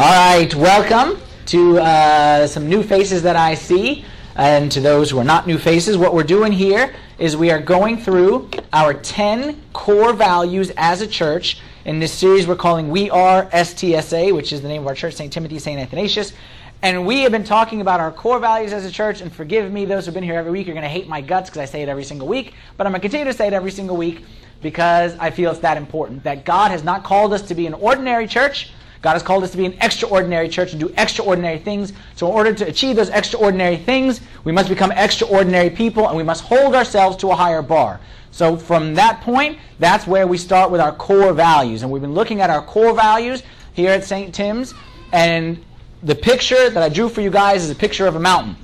All right, welcome to uh, some new faces that I see, and to those who are not new faces. What we're doing here is we are going through our 10 core values as a church. In this series, we're calling We Are STSA, which is the name of our church, St. Timothy, St. Athanasius. And we have been talking about our core values as a church, and forgive me, those who've been here every week, you're going to hate my guts because I say it every single week, but I'm going to continue to say it every single week because I feel it's that important. That God has not called us to be an ordinary church, God has called us to be an extraordinary church and do extraordinary things. So, in order to achieve those extraordinary things, we must become extraordinary people and we must hold ourselves to a higher bar. So, from that point, that's where we start with our core values. And we've been looking at our core values here at St. Tim's. And the picture that I drew for you guys is a picture of a mountain.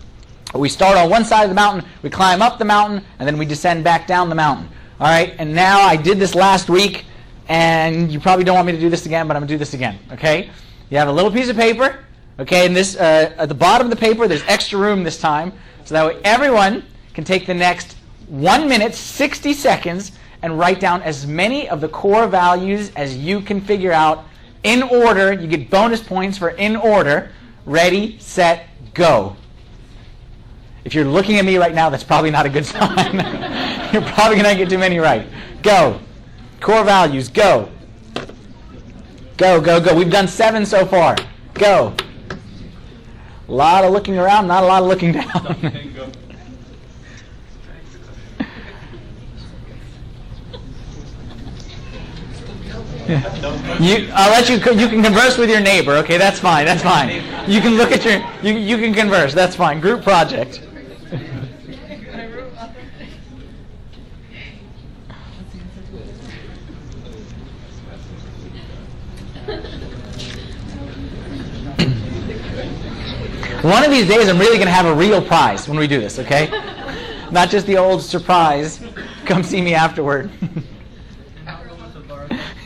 We start on one side of the mountain, we climb up the mountain, and then we descend back down the mountain. All right, and now I did this last week and you probably don't want me to do this again, but I'm going to do this again, okay? You have a little piece of paper, okay, and this, uh, at the bottom of the paper, there's extra room this time, so that way everyone can take the next 1 minute, 60 seconds, and write down as many of the core values as you can figure out in order. You get bonus points for in order. Ready, set, go. If you're looking at me right now, that's probably not a good sign. you're probably going to get too many right. Go. Core values, go. Go, go, go. We've done seven so far. Go. A lot of looking around, not a lot of looking down. you, I'll let you. You can converse with your neighbor. Okay, that's fine. That's fine. You can look at your. You, you can converse. That's fine. Group project. One of these days, I'm really going to have a real prize when we do this, okay? Not just the old surprise. Come see me afterward.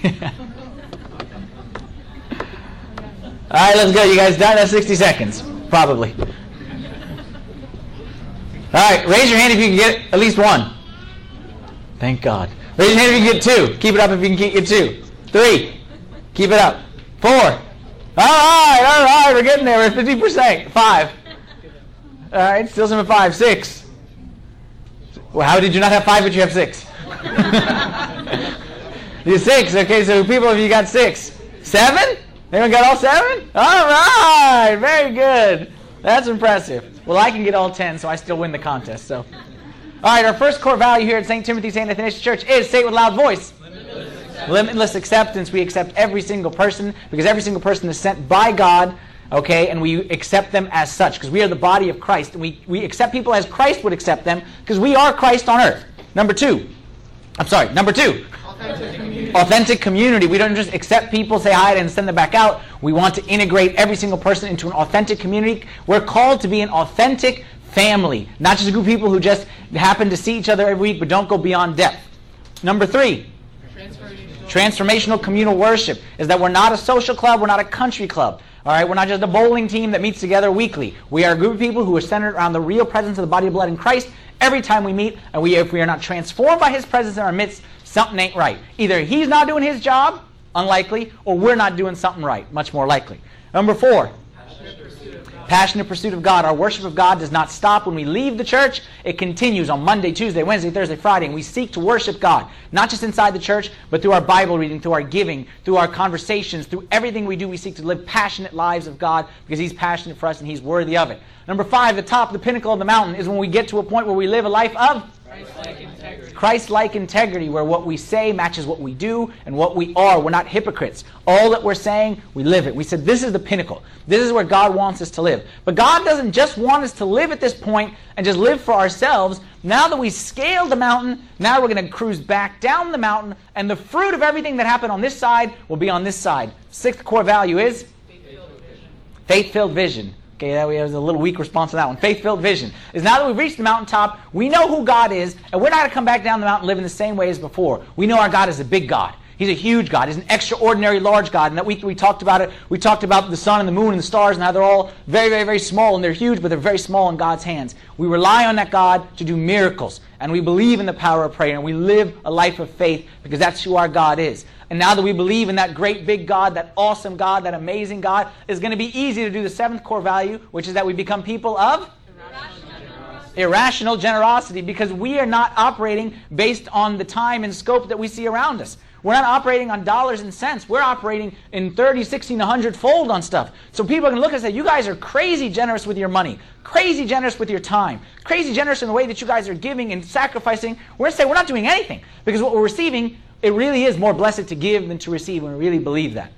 yeah. All right, let's go. You guys done? That's 60 seconds, probably. All right, raise your hand if you can get at least one. Thank God. Raise your hand if you can get two. Keep it up if you can get two. Three. Keep it up. Four. All right, all right, we're getting there. We're at 50%. Five. All right, still some five. Six. Well, how did you not have five, but you have six? you six. Okay, so people, have you got six. Seven? Anyone got all seven? All right, very good. That's impressive. Well, I can get all ten, so I still win the contest. So, all right, our first core value here at St. Timothy St. Athanasius Church is say it with loud voice. Limitless acceptance. We accept every single person because every single person is sent by God, okay, and we accept them as such because we are the body of Christ. We, we accept people as Christ would accept them because we are Christ on earth. Number two. I'm sorry, number two. Authentic community. Authentic community. We don't just accept people, say hi, and send them back out. We want to integrate every single person into an authentic community. We're called to be an authentic family, not just a group of people who just happen to see each other every week but don't go beyond depth. Number three. Transformational communal worship is that we're not a social club, we're not a country club. All right, we're not just a bowling team that meets together weekly. We are a group of people who are centered around the real presence of the body of blood in Christ every time we meet. And we, if we are not transformed by His presence in our midst, something ain't right. Either He's not doing His job, unlikely, or we're not doing something right, much more likely. Number four, passionate pursuit of God. Our worship of God does not stop when we leave the church. It continues on Monday, Tuesday, Wednesday, Thursday, Friday, and we seek to worship God, not just inside the church, but through our Bible reading, through our giving, through our conversations, through everything we do. We seek to live passionate lives of God because He's passionate for us and He's worthy of it. Number five, the top, the pinnacle of the mountain, is when we get to a point where we live a life of Christ-like integrity. Christ-like integrity, where what we say matches what we do and what we are. We're not hypocrites. All that we're saying, we live it. We said this is the pinnacle. This is where God wants us to live. But God doesn't just want us to live at this point and just live for ourselves. Now that we scaled the mountain, now we're going to cruise back down the mountain, and the fruit of everything that happened on this side will be on this side. Sixth core value is faith-filled vision. Okay, that was a little weak response to that one. Faith-filled vision is now that we've reached the mountaintop, we know who God is, and we're not going to come back down the mountain living the same way as before. We know our God is a big God. He's a huge God. He's an extraordinary large God. And that week we talked about it. We talked about the sun and the moon and the stars and how they're all very, very, very small and they're huge, but they're very small in God's hands. We rely on that God to do miracles. And we believe in the power of prayer. And we live a life of faith because that's who our God is. And now that we believe in that great big God, that awesome God, that amazing God, it's going to be easy to do the seventh core value, which is that we become people of irrational generosity because we are not operating based on the time and scope that we see around us. We're not operating on dollars and cents. We're operating in 30, 60, 100 fold on stuff. So people are going to look and say, you guys are crazy generous with your money, crazy generous with your time, crazy generous in the way that you guys are giving and sacrificing. We're going to say we're not doing anything because what we're receiving, it really is more blessed to give than to receive when we really believe that.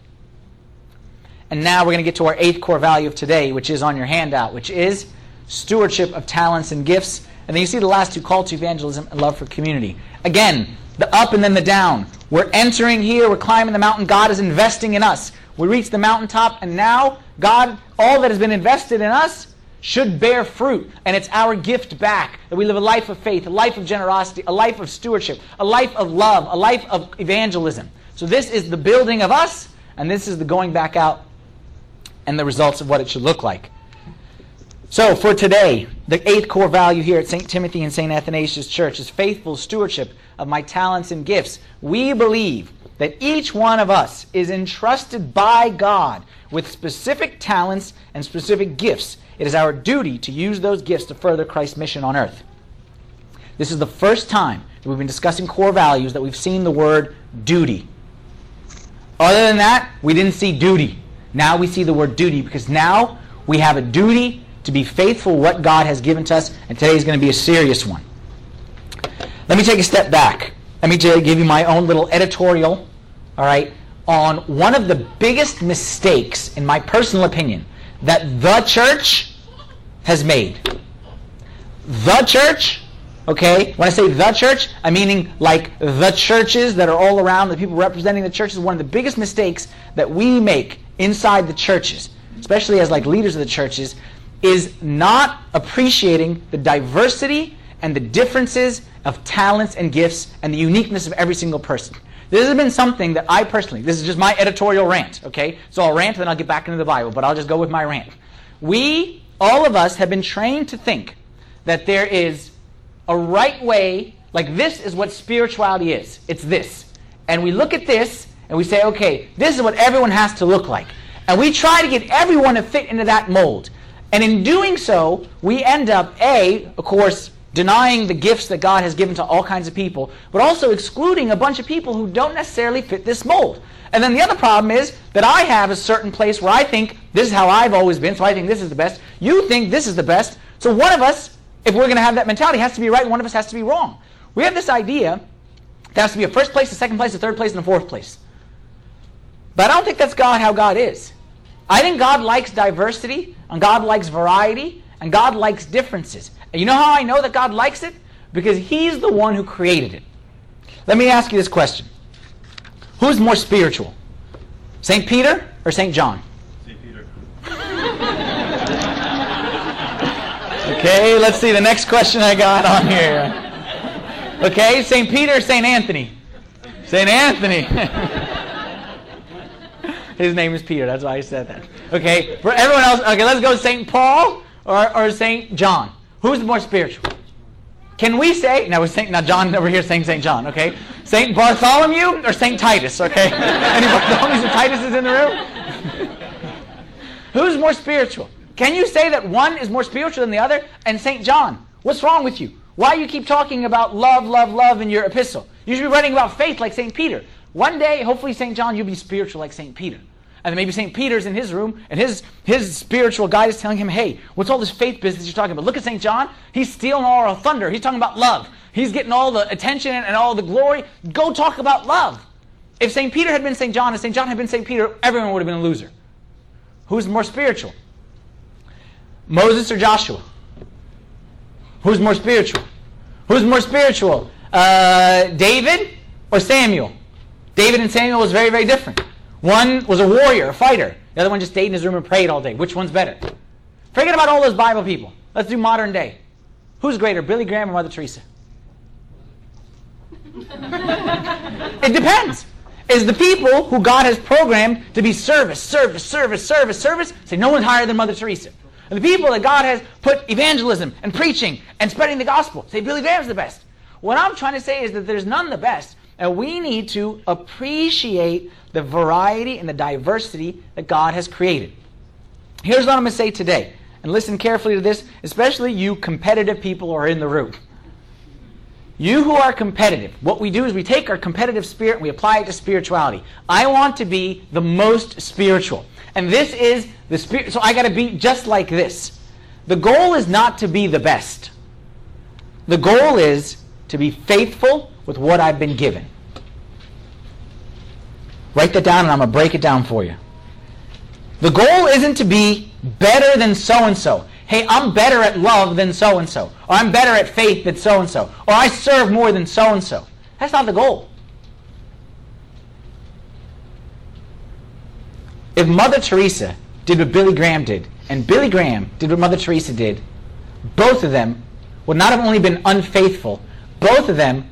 And now we're going to get to our eighth core value of today, which is on your handout, which is stewardship of talents and gifts. And then you see the last two call to evangelism and love for community. Again, the up and then the down. We're entering here, we're climbing the mountain. God is investing in us. We reach the mountaintop, and now God, all that has been invested in us, should bear fruit. And it's our gift back that we live a life of faith, a life of generosity, a life of stewardship, a life of love, a life of evangelism. So this is the building of us, and this is the going back out and the results of what it should look like. So for today, the eighth core value here at St. Timothy and St. Athanasius Church is faithful stewardship of my talents and gifts. We believe that each one of us is entrusted by God with specific talents and specific gifts. It is our duty to use those gifts to further Christ's mission on earth. This is the first time that we've been discussing core values that we've seen the word duty. Other than that, we didn't see duty. Now we see the word duty because now we have a duty to be faithful what God has given to us, and today is going to be a serious one. Let me take a step back. Let me give you my own little editorial, all right, on one of the biggest mistakes, in my personal opinion, that the church has made. The church, okay, when I say the church, I'm meaning like the churches that are all around, the people representing the churches, one of the biggest mistakes that we make inside the churches, especially as like leaders of the churches, is not appreciating the diversity and the differences of talents and gifts and the uniqueness of every single person. This has been something that I personally, this is just my editorial rant, okay? So I'll rant, and then I'll get back into the Bible, but I'll just go with my rant. We, all of us, have been trained to think that there is a right way, like this is what spirituality is. It's this. And we look at this and we say, okay, this is what everyone has to look like. And we try to get everyone to fit into that mold. And in doing so, we end up, A, of course, denying the gifts that God has given to all kinds of people, but also excluding a bunch of people who don't necessarily fit this mold. And then the other problem is that I have a certain place where I think this is how I've always been, so I think this is the best. You think this is the best. So one of us, if we're going to have that mentality, has to be right, one of us has to be wrong. We have this idea there has to be a first place, a second place, a third place, and a fourth place. But I don't think that's God how God is. I think God likes diversity, and God likes variety, and God likes differences. And you know how I know that God likes it? Because He's the one who created it. Let me ask you this question Who's more spiritual? St. Peter or St. John? St. Peter. okay, let's see the next question I got on here. Okay, St. Peter or St. Anthony? St. Anthony. His name is Peter. That's why I said that. Okay. For everyone else, okay, let's go St. Paul or, or St. John. Who's more spiritual? Can we say, now, Saint, now John over here saying St. John, okay? St. Bartholomew or St. Titus, okay? Any Bartholomew's and Titus is in the room? Who's more spiritual? Can you say that one is more spiritual than the other? And St. John, what's wrong with you? Why you keep talking about love, love, love in your epistle? You should be writing about faith like St. Peter. One day, hopefully, St. John, you'll be spiritual like St. Peter. And then maybe St. Peter's in his room, and his, his spiritual guide is telling him, hey, what's all this faith business you're talking about? Look at St. John. He's stealing all our thunder. He's talking about love. He's getting all the attention and all the glory. Go talk about love. If St. Peter had been St. John and St. John had been St. Peter, everyone would have been a loser. Who's more spiritual? Moses or Joshua? Who's more spiritual? Who's more spiritual? Uh, David or Samuel? David and Samuel was very, very different. One was a warrior, a fighter. The other one just stayed in his room and prayed all day. Which one's better? Forget about all those Bible people. Let's do modern day. Who's greater, Billy Graham or Mother Teresa? it depends. is the people who God has programmed to be service, service, service, service, service. Say, no one's higher than Mother Teresa. And the people that God has put evangelism and preaching and spreading the gospel. Say, Billy Graham's the best. What I'm trying to say is that there's none the best. And we need to appreciate the variety and the diversity that God has created. Here's what I'm going to say today. And listen carefully to this, especially you competitive people who are in the room. You who are competitive, what we do is we take our competitive spirit and we apply it to spirituality. I want to be the most spiritual. And this is the spirit. So I got to be just like this. The goal is not to be the best. The goal is to be faithful with what I've been given. Write that down and I'm going to break it down for you. The goal isn't to be better than so and so hey, I'm better at love than so and so, or I'm better at faith than so and so, or I serve more than so and so. That's not the goal. If Mother Teresa did what Billy Graham did, and Billy Graham did what Mother Teresa did, both of them would not have only been unfaithful, both of them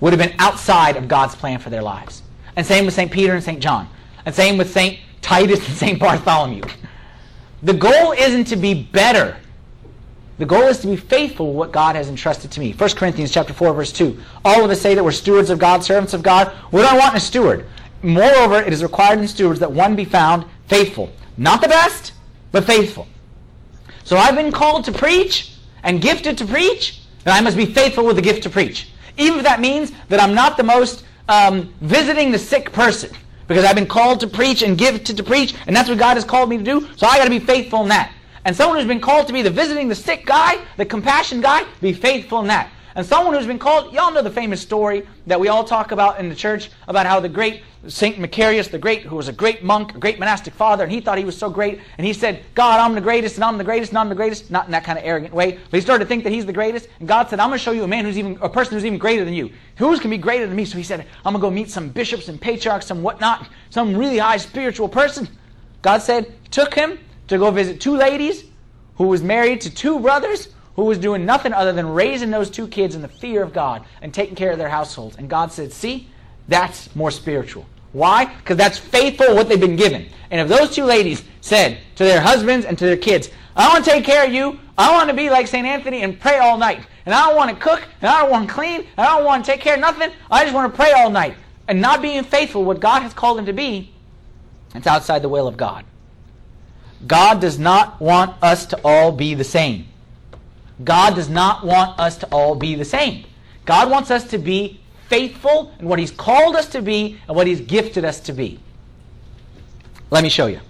would have been outside of God's plan for their lives. And same with St. Peter and St. John. And same with St. Titus and St. Bartholomew. The goal isn't to be better. The goal is to be faithful to what God has entrusted to me. 1 Corinthians chapter 4, verse 2. All of us say that we're stewards of God, servants of God. What do I want in a steward? Moreover, it is required in stewards that one be found faithful. Not the best, but faithful. So I've been called to preach and gifted to preach, and I must be faithful with the gift to preach. Even if that means that I'm not the most um, visiting the sick person because I've been called to preach and give to, to preach, and that's what God has called me to do. So I got to be faithful in that. And someone who's been called to be the visiting the sick guy, the compassion guy, be faithful in that. And someone who's been called, y'all know the famous story that we all talk about in the church about how the great Saint Macarius, the great, who was a great monk, a great monastic father, and he thought he was so great, and he said, God, I'm the greatest, and I'm the greatest, and I'm the greatest, not in that kind of arrogant way, but he started to think that he's the greatest, and God said, I'm going to show you a man who's even, a person who's even greater than you. Who's can be greater than me? So he said, I'm going to go meet some bishops and patriarchs, some whatnot, some really high spiritual person. God said, took him to go visit two ladies who was married to two brothers who was doing nothing other than raising those two kids in the fear of God and taking care of their households. And God said, See, that's more spiritual. Why? Because that's faithful what they've been given. And if those two ladies said to their husbands and to their kids, I want to take care of you, I want to be like St. Anthony and pray all night. And I don't want to cook, and I don't want to clean, and I don't want to take care of nothing. I just want to pray all night. And not being faithful what God has called them to be, it's outside the will of God. God does not want us to all be the same. God does not want us to all be the same. God wants us to be faithful in what He's called us to be and what He's gifted us to be. Let me show you.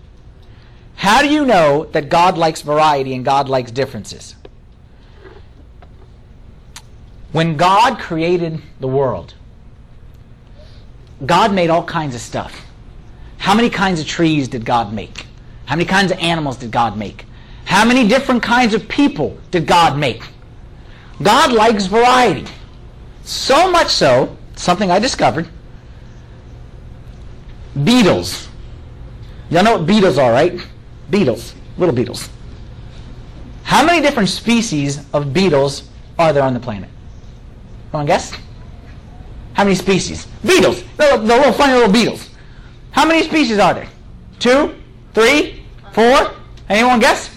How do you know that God likes variety and God likes differences? When God created the world, God made all kinds of stuff. How many kinds of trees did God make? How many kinds of animals did God make? How many different kinds of people did God make? God likes variety. So much so, something I discovered, beetles. Y'all know what beetles are, right? Beetles, little beetles. How many different species of beetles are there on the planet? Want to guess? How many species? Beetles. The, the little funny little beetles. How many species are there? Two? Three? Four? Anyone guess?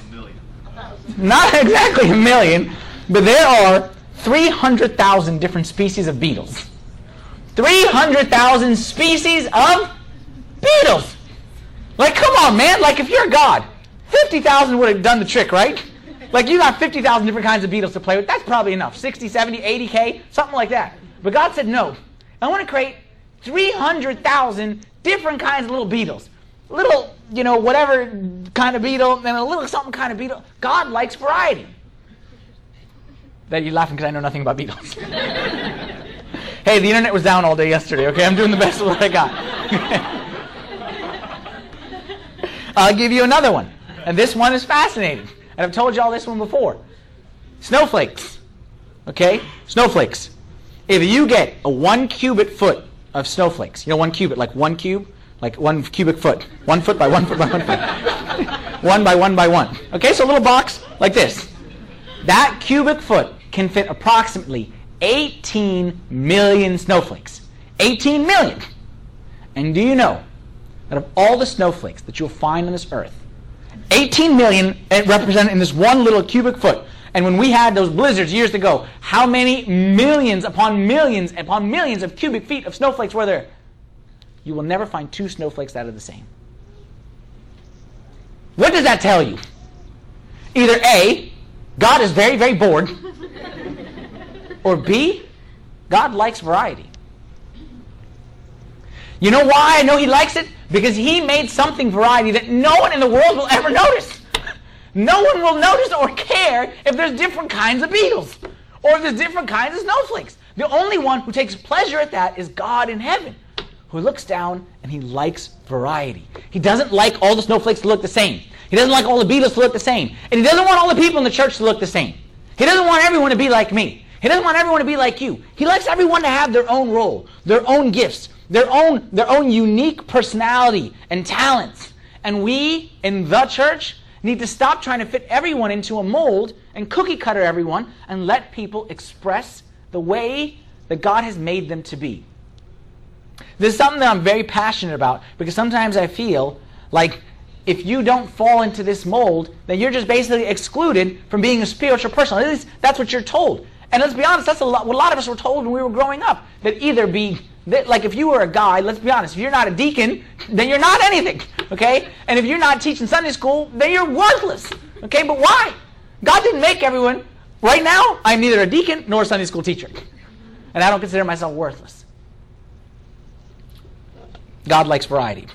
Not exactly a million, but there are 300,000 different species of beetles. 300,000 species of beetles. Like, come on, man. Like, if you're God, 50,000 would have done the trick, right? Like, you got 50,000 different kinds of beetles to play with. That's probably enough. 60, 70, 80K, something like that. But God said, no. I want to create 300,000 different kinds of little beetles little, you know, whatever kind of beetle, and a little something kind of beetle. God likes variety. That you're laughing because I know nothing about beetles. hey, the internet was down all day yesterday, okay? I'm doing the best of what I got. I'll give you another one. And this one is fascinating. And I've told you all this one before. Snowflakes. Okay? Snowflakes. If you get a one cubit foot of snowflakes, you know, one cubit, like one cube, like one cubic foot, one foot by one foot by one foot, one by one by one. Okay, so a little box like this. That cubic foot can fit approximately 18 million snowflakes. 18 million. And do you know that of all the snowflakes that you'll find on this earth, 18 million eh, represented in this one little cubic foot. And when we had those blizzards years ago, how many millions upon millions upon millions of cubic feet of snowflakes were there? You will never find two snowflakes that are the same. What does that tell you? Either A, God is very, very bored, or B, God likes variety. You know why I know He likes it? Because He made something variety that no one in the world will ever notice. No one will notice or care if there's different kinds of beetles or if there's different kinds of snowflakes. The only one who takes pleasure at that is God in heaven, who looks down and he likes variety. He doesn't like all the snowflakes to look the same. He doesn't like all the beetles to look the same. And he doesn't want all the people in the church to look the same. He doesn't want everyone to be like me. He doesn't want everyone to be like you. He likes everyone to have their own role, their own gifts, their own, their own unique personality and talents. And we in the church need to stop trying to fit everyone into a mold and cookie cutter everyone and let people express the way that God has made them to be. This is something that I'm very passionate about because sometimes I feel like if you don't fall into this mold, then you're just basically excluded from being a spiritual person. At least that's what you're told. And let's be honest, that's a lot, what a lot of us were told when we were growing up. That either be, that, like if you were a guy, let's be honest, if you're not a deacon, then you're not anything, okay? And if you're not teaching Sunday school, then you're worthless, okay? But why? God didn't make everyone. Right now, I'm neither a deacon nor a Sunday school teacher. And I don't consider myself worthless. God likes variety.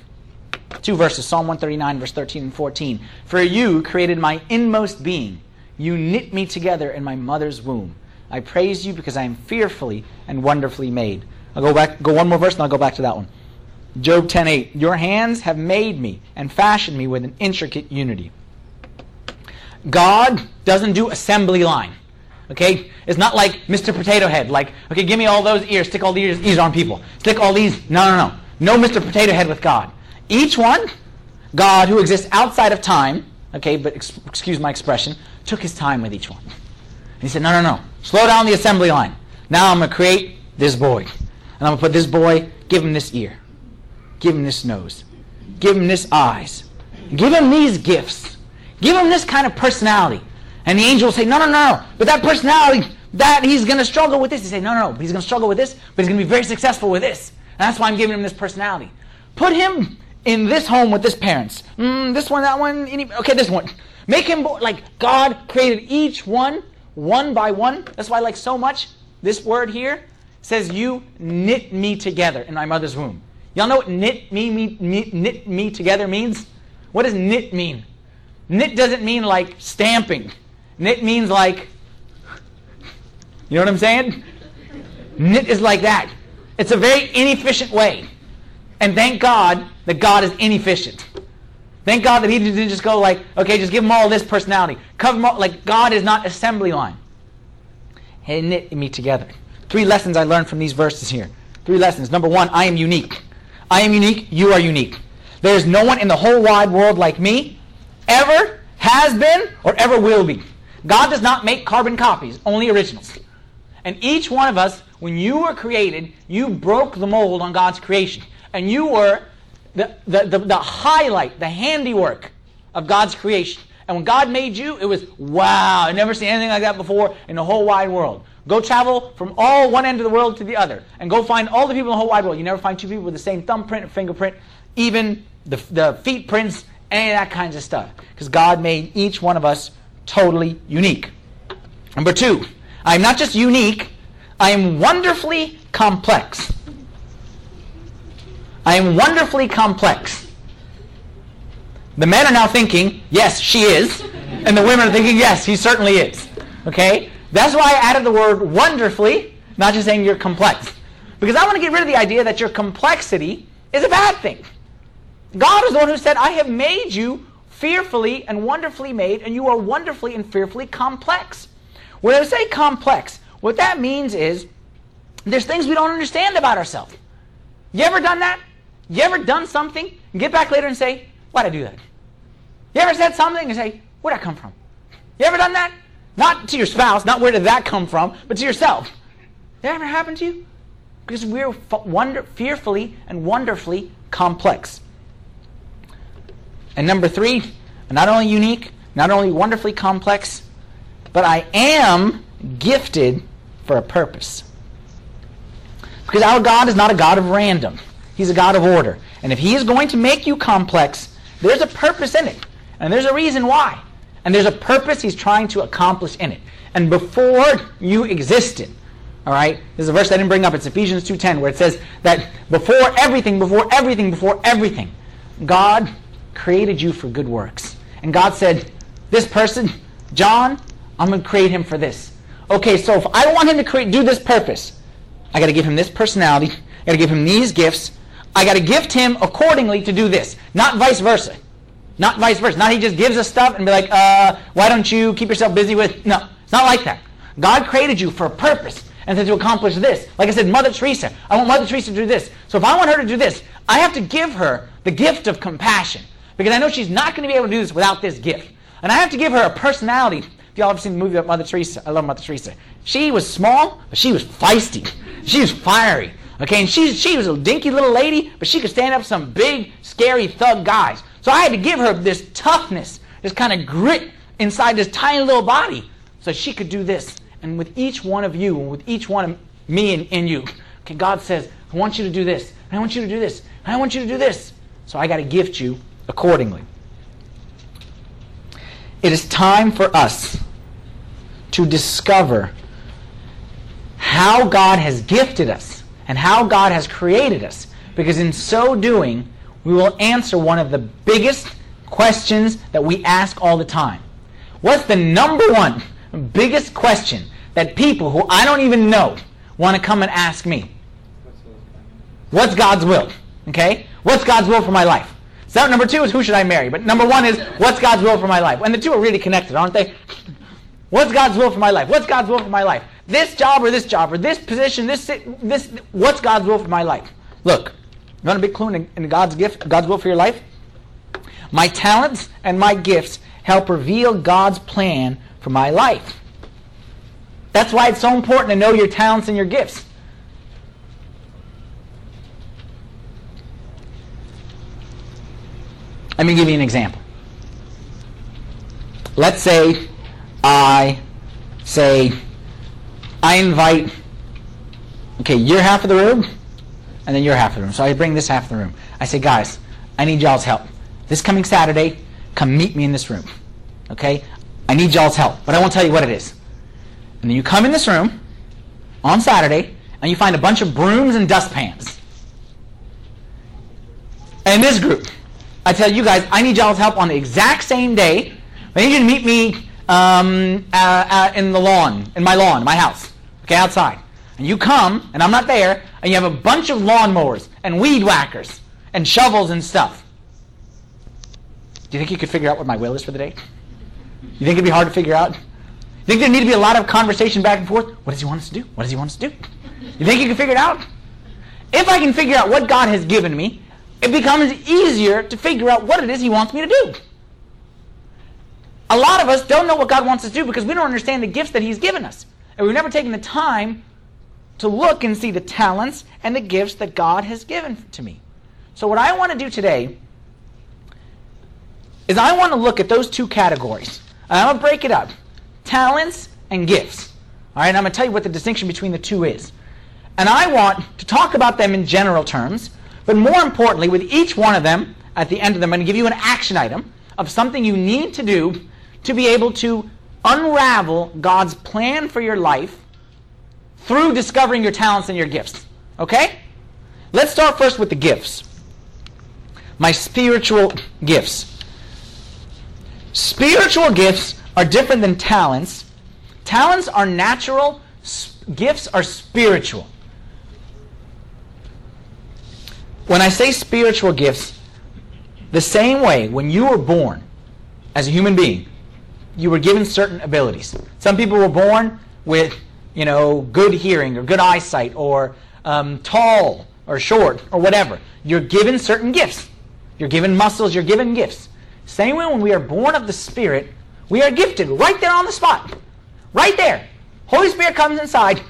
Two verses Psalm 139, verse 13 and 14. For you created my inmost being. You knit me together in my mother's womb. I praise you because I am fearfully and wonderfully made. I'll go back, go one more verse, and I'll go back to that one. Job 10:8. Your hands have made me and fashioned me with an intricate unity. God doesn't do assembly line. Okay? It's not like Mr. Potato Head, like, okay, give me all those ears, stick all these ears on people. Stick all these. No, no, no. No Mr. Potato Head with God. Each one, God, who exists outside of time, okay, but ex- excuse my expression, took his time with each one. And he said, no, no, no. Slow down the assembly line. Now I'm going to create this boy. And I'm going to put this boy, give him this ear. Give him this nose. Give him this eyes. Give him these gifts. Give him this kind of personality. And the angel will say, no, no, no. But that personality, that he's going to struggle with this. He say, no, no, no. He's going to struggle with this, but he's going to be very successful with this. And that's why I'm giving him this personality. Put him in this home with this parents. Mm, this one, that one, any, okay, this one. Make him like God created each one one by one. That's why I like so much this word here says you knit me together in my mother's womb. Y'all know what knit me, me, me knit me together means? What does knit mean? Knit doesn't mean like stamping. Knit means like you know what I'm saying? Knit is like that. It's a very inefficient way. And thank God that God is inefficient. Thank God that He didn't just go like, okay, just give them all this personality. Cover all. Like, God is not assembly line. He knit me together. Three lessons I learned from these verses here. Three lessons. Number one, I am unique. I am unique. You are unique. There is no one in the whole wide world like me, ever has been, or ever will be. God does not make carbon copies, only originals. And each one of us, when you were created, you broke the mold on God's creation and you were the, the, the, the highlight, the handiwork of God's creation. And when God made you, it was wow, I've never seen anything like that before in the whole wide world. Go travel from all one end of the world to the other and go find all the people in the whole wide world. You never find two people with the same thumbprint or fingerprint, even the, the feet prints, any of that kinds of stuff. Because God made each one of us totally unique. Number two, I'm not just unique, I am wonderfully complex. I am wonderfully complex. The men are now thinking, yes, she is. And the women are thinking, yes, he certainly is. Okay? That's why I added the word wonderfully, not just saying you're complex. Because I want to get rid of the idea that your complexity is a bad thing. God is the one who said, I have made you fearfully and wonderfully made, and you are wonderfully and fearfully complex. When I say complex, what that means is there's things we don't understand about ourselves. You ever done that? You ever done something and get back later and say, why'd I do that? You ever said something and say, where'd that come from? You ever done that? Not to your spouse, not where did that come from, but to yourself. That ever happened to you? Because we're wonder, fearfully and wonderfully complex. And number three, not only unique, not only wonderfully complex, but I am gifted for a purpose. Because our God is not a God of random. He's a God of order. And if He is going to make you complex, there's a purpose in it. And there's a reason why. And there's a purpose He's trying to accomplish in it. And before you existed, all right, this is a verse I didn't bring up. It's Ephesians 2.10 where it says that before everything, before everything, before everything, God created you for good works. And God said, this person, John, I'm going to create him for this. Okay, so if I want him to create, do this purpose, I got to give him this personality. I got to give him these gifts. I got to gift him accordingly to do this, not vice versa. Not vice versa. Not he just gives us stuff and be like, uh, why don't you keep yourself busy with? No, it's not like that. God created you for a purpose and said to accomplish this. Like I said, Mother Teresa. I want Mother Teresa to do this. So if I want her to do this, I have to give her the gift of compassion because I know she's not going to be able to do this without this gift. And I have to give her a personality. Y'all ever seen the movie about Mother Teresa, I love Mother Teresa. She was small, but she was feisty. She was fiery. Okay, and she, she was a dinky little lady, but she could stand up some big, scary thug guys. So I had to give her this toughness, this kind of grit inside this tiny little body so she could do this. And with each one of you, and with each one of me and, and you, okay, God says, I want you to do this. and I want you to do this. and I want you to do this. So I got to gift you accordingly. It is time for us to discover how God has gifted us and how God has created us. Because in so doing, we will answer one of the biggest questions that we ask all the time. What's the number one biggest question that people who I don't even know want to come and ask me? What's God's will? Okay? What's God's will for my life? So number two is who should I marry? But number one is what's God's will for my life? And the two are really connected, aren't they? What's God's will for my life? What's God's will for my life? This job or this job or this position, this this what's God's will for my life? Look, you want a big clue in, in God's gift, God's will for your life? My talents and my gifts help reveal God's plan for my life. That's why it's so important to know your talents and your gifts. Let me give you an example. Let's say I say, I invite, okay, your half of the room, and then your half of the room. So I bring this half of the room. I say, guys, I need y'all's help. This coming Saturday, come meet me in this room. Okay? I need y'all's help, but I won't tell you what it is. And then you come in this room on Saturday, and you find a bunch of brooms and dustpans. And this group, I tell you guys, I need y'all's help on the exact same day. I need you to meet me um, uh, uh, in the lawn, in my lawn, my house, okay, outside. And you come, and I'm not there, and you have a bunch of lawnmowers and weed whackers and shovels and stuff. Do you think you could figure out what my will is for the day? You think it'd be hard to figure out? You think there need to be a lot of conversation back and forth? What does he want us to do? What does he want us to do? You think you can figure it out? If I can figure out what God has given me, it becomes easier to figure out what it is he wants me to do. A lot of us don't know what God wants us to do because we don't understand the gifts that he's given us. And we've never taken the time to look and see the talents and the gifts that God has given to me. So what I want to do today is I want to look at those two categories. And I'm going to break it up. Talents and gifts. All right, and I'm going to tell you what the distinction between the two is. And I want to talk about them in general terms but more importantly, with each one of them, at the end of them, I'm going to give you an action item of something you need to do to be able to unravel God's plan for your life through discovering your talents and your gifts. Okay? Let's start first with the gifts. My spiritual gifts. Spiritual gifts are different than talents. Talents are natural, gifts are spiritual. When I say spiritual gifts, the same way when you were born as a human being, you were given certain abilities. Some people were born with, you know, good hearing or good eyesight or um, tall or short or whatever. You're given certain gifts. You're given muscles, you're given gifts. Same way when we are born of the Spirit, we are gifted right there on the spot. Right there. Holy Spirit comes inside.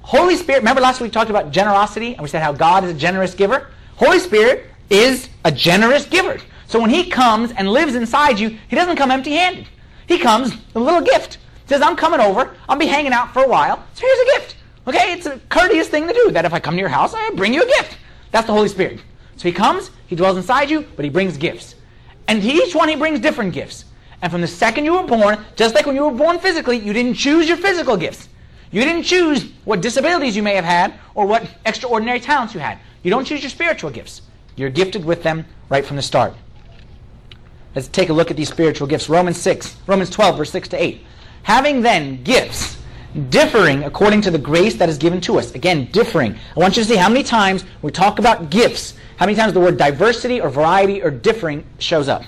Holy Spirit, remember last week we talked about generosity and we said how God is a generous giver? Holy Spirit is a generous giver. So when he comes and lives inside you, he doesn't come empty handed. He comes with a little gift. Says, I'm coming over. I'll be hanging out for a while. So here's a gift. Okay? It's a courteous thing to do that if I come to your house, I bring you a gift. That's the Holy Spirit. So he comes, he dwells inside you, but he brings gifts. And each one he brings different gifts. And from the second you were born, just like when you were born physically, you didn't choose your physical gifts. You didn't choose what disabilities you may have had or what extraordinary talents you had. You don't choose your spiritual gifts. You're gifted with them right from the start. Let's take a look at these spiritual gifts. Romans 6, Romans 12, verse 6 to 8. Having then gifts differing according to the grace that is given to us. Again, differing. I want you to see how many times we talk about gifts, how many times the word diversity or variety or differing shows up.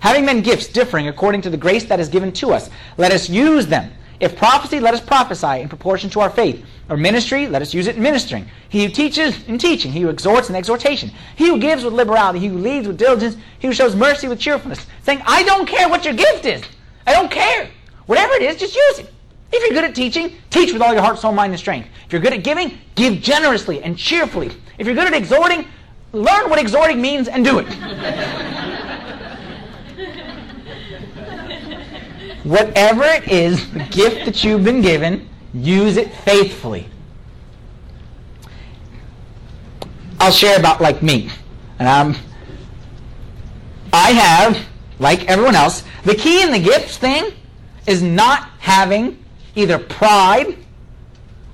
Having then gifts differing according to the grace that is given to us, let us use them. If prophecy, let us prophesy in proportion to our faith. Or ministry, let us use it in ministering. He who teaches in teaching, he who exhorts in exhortation. He who gives with liberality, he who leads with diligence, he who shows mercy with cheerfulness. Saying, I don't care what your gift is. I don't care. Whatever it is, just use it. If you're good at teaching, teach with all your heart, soul, mind, and strength. If you're good at giving, give generously and cheerfully. If you're good at exhorting, learn what exhorting means and do it. Whatever it is, the gift that you've been given, use it faithfully. I'll share about like me. And I'm I have, like everyone else, the key in the gifts thing is not having either pride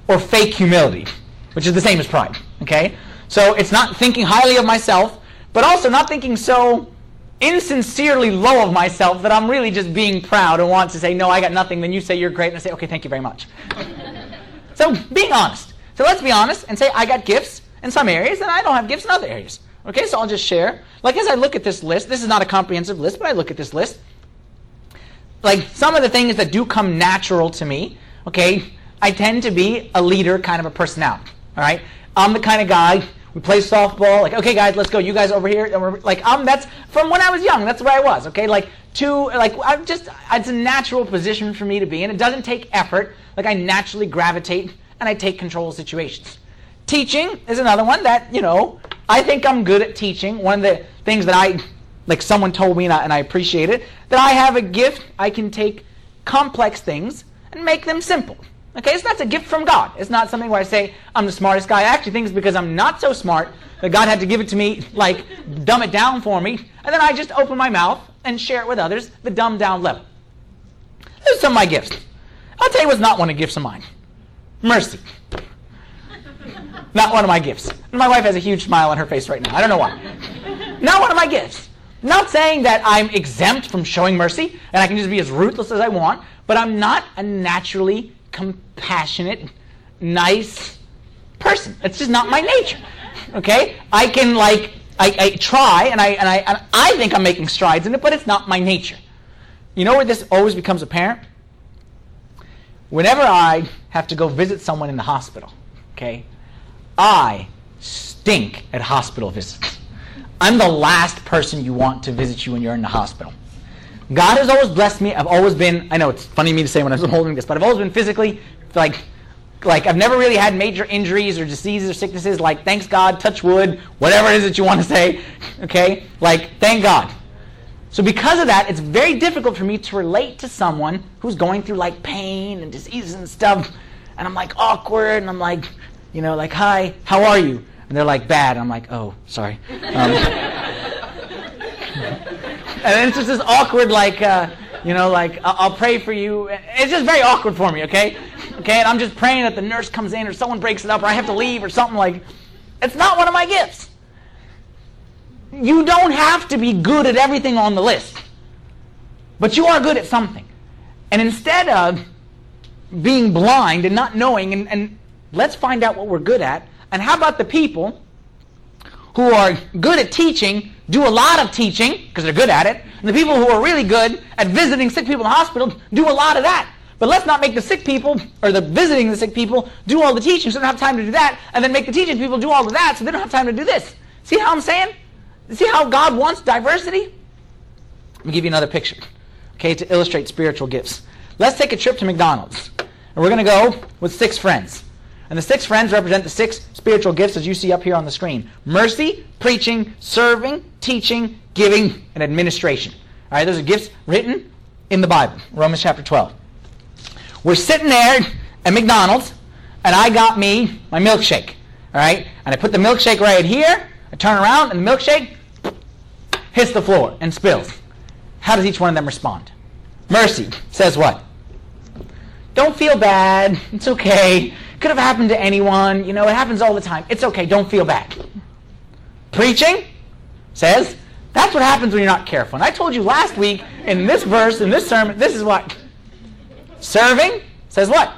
or fake humility, which is the same as pride. Okay? So it's not thinking highly of myself, but also not thinking so insincerely low of myself that I'm really just being proud and want to say, no, I got nothing. Then you say you're great, and I say, okay, thank you very much. so being honest. So let's be honest and say, I got gifts in some areas, and I don't have gifts in other areas. Okay, so I'll just share. Like as I look at this list, this is not a comprehensive list, but I look at this list. Like some of the things that do come natural to me, okay, I tend to be a leader kind of a personality. All right, I'm the kind of guy we play softball. Like, okay, guys, let's go. You guys over here. We're, like, um, that's from when I was young. That's where I was. Okay, like two, like I'm just. It's a natural position for me to be in. It doesn't take effort. Like I naturally gravitate and I take control of situations. Teaching is another one that you know I think I'm good at teaching. One of the things that I like someone told me and I, and I appreciate it that I have a gift. I can take complex things and make them simple. Okay, so that's a gift from God. It's not something where I say I'm the smartest guy. I actually think it's because I'm not so smart that God had to give it to me, like dumb it down for me, and then I just open my mouth and share it with others, the dumbed down level. Those are some of my gifts. I'll tell you what's not one of the gifts of mine. Mercy. not one of my gifts. My wife has a huge smile on her face right now. I don't know why. not one of my gifts. Not saying that I'm exempt from showing mercy and I can just be as ruthless as I want, but I'm not a naturally compassionate, nice person. That's just not my nature. Okay? I can like I, I try and I and I and I think I'm making strides in it, but it's not my nature. You know where this always becomes apparent? Whenever I have to go visit someone in the hospital, okay, I stink at hospital visits. I'm the last person you want to visit you when you're in the hospital. God has always blessed me. I've always been, I know it's funny me to say when I'm holding this, but I've always been physically, like, like I've never really had major injuries or diseases or sicknesses. Like, thanks God, touch wood, whatever it is that you want to say. Okay? Like, thank God. So because of that, it's very difficult for me to relate to someone who's going through like pain and diseases and stuff. And I'm like awkward and I'm like, you know, like, hi, how are you? And they're like, bad. And I'm like, oh, sorry. Um, and it's just this awkward, like, uh, you know, like, I'll pray for you. It's just very awkward for me, okay? Okay, and I'm just praying that the nurse comes in or someone breaks it up or I have to leave or something like. It's not one of my gifts. You don't have to be good at everything on the list, but you are good at something. And instead of being blind and not knowing, and, and let's find out what we're good at. And how about the people who are good at teaching do a lot of teaching because they're good at it. And the people who are really good at visiting sick people in the hospital do a lot of that. But let's not make the sick people or the visiting the sick people do all the teaching so they don't have time to do that, and then make the teaching people do all of that so they don't have time to do this. See how I'm saying? See how God wants diversity? Let me give you another picture, okay, to illustrate spiritual gifts. Let's take a trip to McDonald's. And we're going to go with six friends. And the six friends represent the six spiritual gifts as you see up here on the screen mercy, preaching, serving, teaching, giving, and administration. All right, those are gifts written in the Bible, Romans chapter 12. We're sitting there at McDonald's, and I got me my milkshake. All right, and I put the milkshake right here. I turn around, and the milkshake hits the floor and spills. How does each one of them respond? Mercy says what? Don't feel bad. It's okay. Could have happened to anyone. You know, it happens all the time. It's okay. Don't feel bad. Preaching says that's what happens when you're not careful. And I told you last week in this verse, in this sermon, this is what. Serving says what?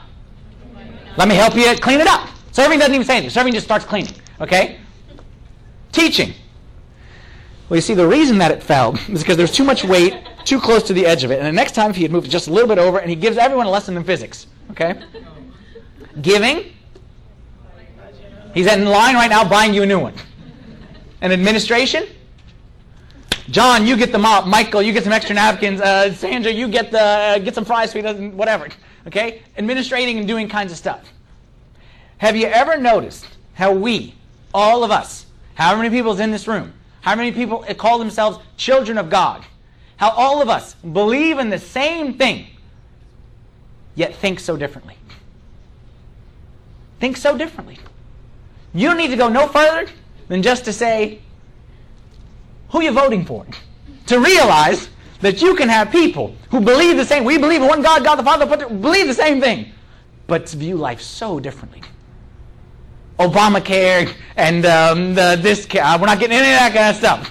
Let me help you clean it up. Serving doesn't even say anything. Serving just starts cleaning. Okay? Teaching. Well, you see, the reason that it fell is because there's too much weight too close to the edge of it. And the next time, if he had moved just a little bit over, and he gives everyone a lesson in physics. Okay? Giving. He's in line right now buying you a new one. And administration. John, you get the mop. Michael, you get some extra napkins. Uh, Sandra, you get the uh, get some fries so doesn't whatever. Okay, administrating and doing kinds of stuff. Have you ever noticed how we, all of us, how many people is in this room, how many people call themselves children of God, how all of us believe in the same thing, yet think so differently? Think so differently. You don't need to go no further than just to say, who you voting for? To realize that you can have people who believe the same. We believe in one God, God the Father, but believe the same thing, but view life so differently. Obamacare and um, the, this care. We're not getting any of that kind of stuff.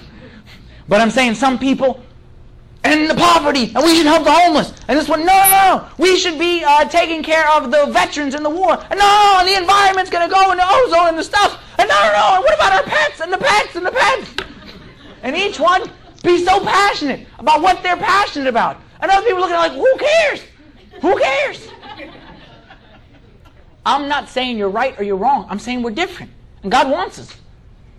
But I'm saying some people and the poverty, and we should help the homeless. And this one, no, no, no. We should be uh, taking care of the veterans in the war. And no, and the environment's going to go, and the ozone and the stuff. And no, no, no. And what about our pets and the pets and the pets? And each one be so passionate about what they're passionate about. And other people looking like, who cares? Who cares? I'm not saying you're right or you're wrong. I'm saying we're different. And God wants us.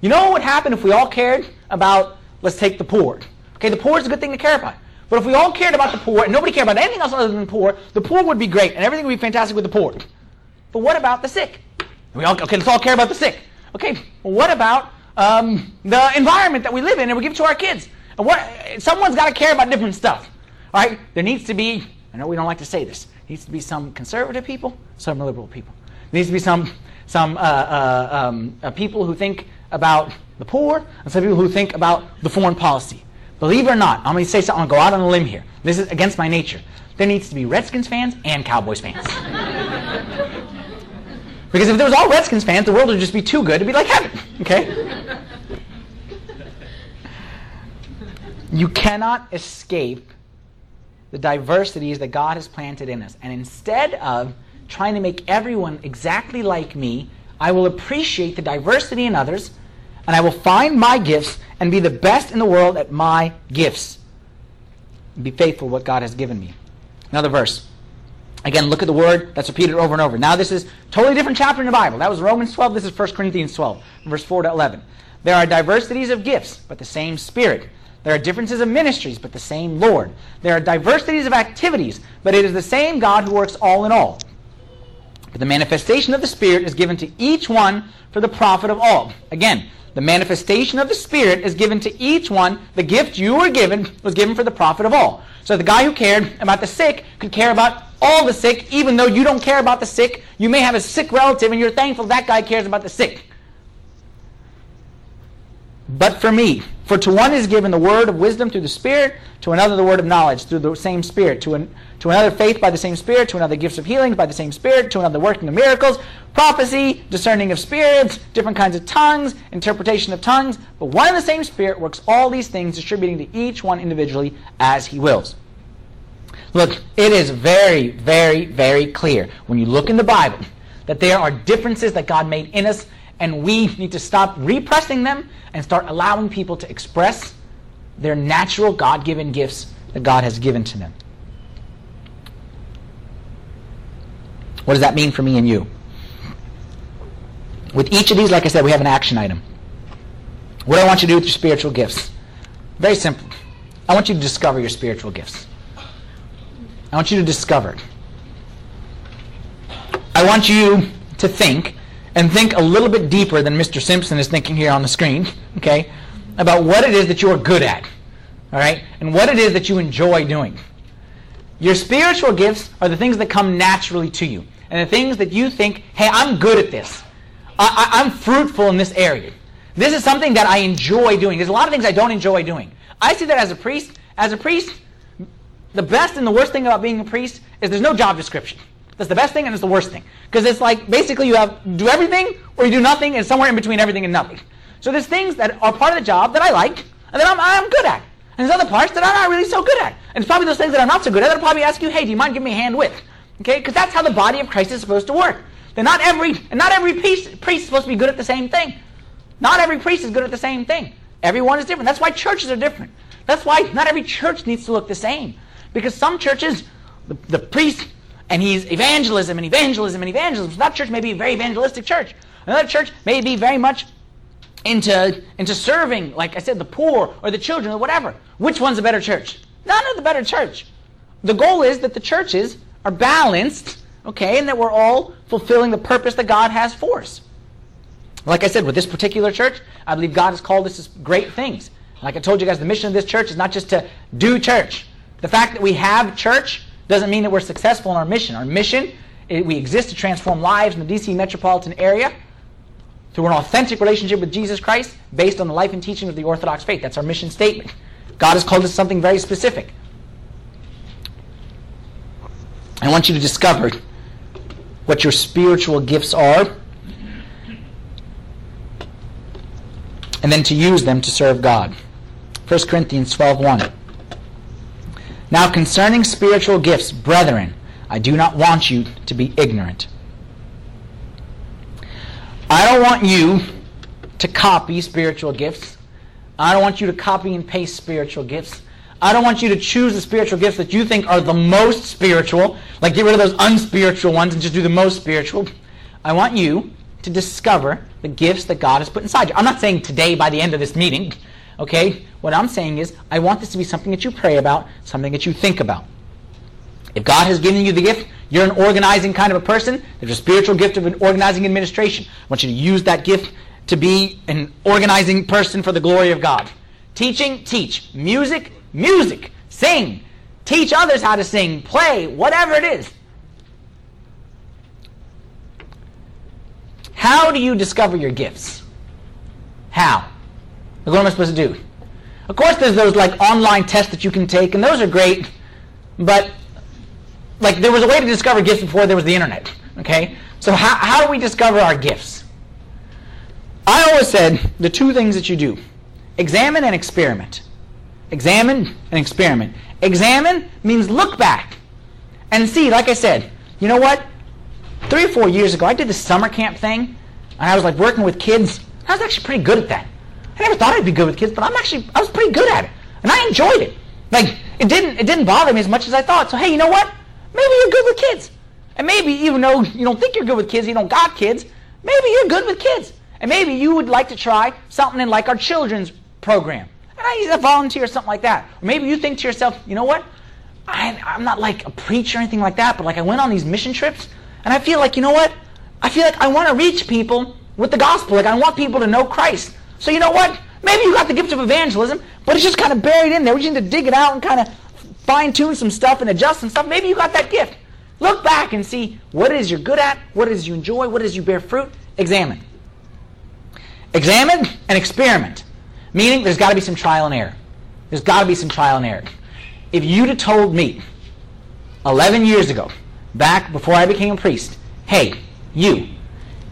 You know what would happen if we all cared about, let's take the poor. Okay, the poor is a good thing to care about. But if we all cared about the poor and nobody cared about anything else other than the poor, the poor would be great and everything would be fantastic with the poor. But what about the sick? We all, okay, let's all care about the sick. Okay, well, what about um, the environment that we live in and we give to our kids? And what, someone's got to care about different stuff. All right, there needs to be, I know we don't like to say this, needs to be some conservative people, some liberal people. There needs to be some, some uh, uh, um, uh, people who think about the poor and some people who think about the foreign policy. Believe it or not, I'm going to say something, I'm going to go out on a limb here. This is against my nature. There needs to be Redskins fans and Cowboys fans. because if there was all Redskins fans, the world would just be too good to be like heaven. Okay? you cannot escape the diversities that God has planted in us. And instead of trying to make everyone exactly like me, I will appreciate the diversity in others and I will find my gifts and be the best in the world at my gifts. Be faithful what God has given me. Another verse. Again, look at the word that's repeated over and over. Now, this is totally different chapter in the Bible. That was Romans 12. This is 1 Corinthians 12, verse 4 to 11. There are diversities of gifts, but the same Spirit. There are differences of ministries, but the same Lord. There are diversities of activities, but it is the same God who works all in all. But the manifestation of the Spirit is given to each one for the profit of all. Again, the manifestation of the Spirit is given to each one. The gift you were given was given for the profit of all. So the guy who cared about the sick could care about all the sick, even though you don't care about the sick. You may have a sick relative and you're thankful that guy cares about the sick. But for me, for to one is given the word of wisdom through the Spirit, to another the word of knowledge through the same Spirit, to, an, to another faith by the same Spirit, to another gifts of healing by the same Spirit, to another working of miracles, prophecy, discerning of spirits, different kinds of tongues, interpretation of tongues. But one and the same Spirit works all these things, distributing to each one individually as he wills. Look, it is very, very, very clear when you look in the Bible that there are differences that God made in us and we need to stop repressing them and start allowing people to express their natural God given gifts that God has given to them. What does that mean for me and you? With each of these, like I said, we have an action item. What do I want you to do with your spiritual gifts? Very simple. I want you to discover your spiritual gifts. I want you to discover it. I want you to think and think a little bit deeper than Mr. Simpson is thinking here on the screen, okay, about what it is that you are good at, all right, and what it is that you enjoy doing. Your spiritual gifts are the things that come naturally to you, and the things that you think, hey, I'm good at this. I, am fruitful in this area. This is something that I enjoy doing. There's a lot of things I don't enjoy doing. I see that as a priest. As a priest, the best and the worst thing about being a priest is there's no job description. That's the best thing and it's the worst thing. Because it's like basically you have do everything or you do nothing and somewhere in between everything and nothing. So there's things that are part of the job that I like and that I'm, I'm good at. And there's other parts that I'm not really so good at. And it's probably those things that I'm not so good at that I'll probably ask you, hey, do you mind giving me a hand with? Okay? Because that's how the body of Christ is supposed to work. That not every and not every priest, priest is supposed to be good at the same thing. Not every priest is good at the same thing. Everyone is different. That's why churches are different. That's why not every church needs to look the same. Because some churches, the, the priest, and he's evangelism and evangelism and evangelism. So that church may be a very evangelistic church. Another church may be very much into, into serving, like I said, the poor or the children or whatever. Which one's a better church? None of the better church. The goal is that the churches are balanced, okay, and that we're all fulfilling the purpose that God has for us. Like I said, with this particular church, I believe God has called us to great things. Like I told you guys, the mission of this church is not just to do church. The fact that we have church doesn't mean that we're successful in our mission. Our mission, eh, we exist to transform lives in the DC metropolitan area through an authentic relationship with Jesus Christ based on the life and teaching of the Orthodox faith. That's our mission statement. God has called us something very specific. I want you to discover what your spiritual gifts are and then to use them to serve God. 1 Corinthians 12:1 Now concerning spiritual gifts, brethren, I do not want you to be ignorant. I don't want you to copy spiritual gifts. I don't want you to copy and paste spiritual gifts. I don't want you to choose the spiritual gifts that you think are the most spiritual, like get rid of those unspiritual ones and just do the most spiritual. I want you to discover the gifts that God has put inside you. I'm not saying today by the end of this meeting, okay? What I'm saying is I want this to be something that you pray about, something that you think about. If God has given you the gift, you're an organizing kind of a person, there's a spiritual gift of an organizing administration. I want you to use that gift to be an organizing person for the glory of God. Teaching, teach. Music, music. Sing. Teach others how to sing, play, whatever it is. How do you discover your gifts? How? Like, what am I supposed to do? Of course, there's those like online tests that you can take, and those are great. But like, there was a way to discover gifts before there was the internet. Okay, so how how do we discover our gifts? I always said the two things that you do: examine and experiment. Examine and experiment. Examine means look back and see. Like I said, you know what? three or four years ago, I did this summer camp thing, and I was like working with kids. I was actually pretty good at that. I never thought I'd be good with kids, but I'm actually I was pretty good at it, and I enjoyed it. Like it didn't it didn't bother me as much as I thought. So hey, you know what? Maybe you're good with kids, and maybe even though you don't think you're good with kids, you don't got kids. Maybe you're good with kids, and maybe you would like to try something in like our children's program. Ah, and I volunteer or something like that. Or maybe you think to yourself, you know what? I, I'm not like a preacher or anything like that, but like I went on these mission trips and I feel like, you know what? I feel like I want to reach people with the gospel. Like I want people to know Christ. So you know what? Maybe you got the gift of evangelism, but it's just kind of buried in there. We just need to dig it out and kind of fine tune some stuff and adjust some stuff. Maybe you got that gift. Look back and see what it is you're good at, what it is you enjoy, what it is you bear fruit. Examine. Examine and experiment. Meaning there's got to be some trial and error. There's got to be some trial and error. If you'd have told me 11 years ago back before I became a priest, hey, you,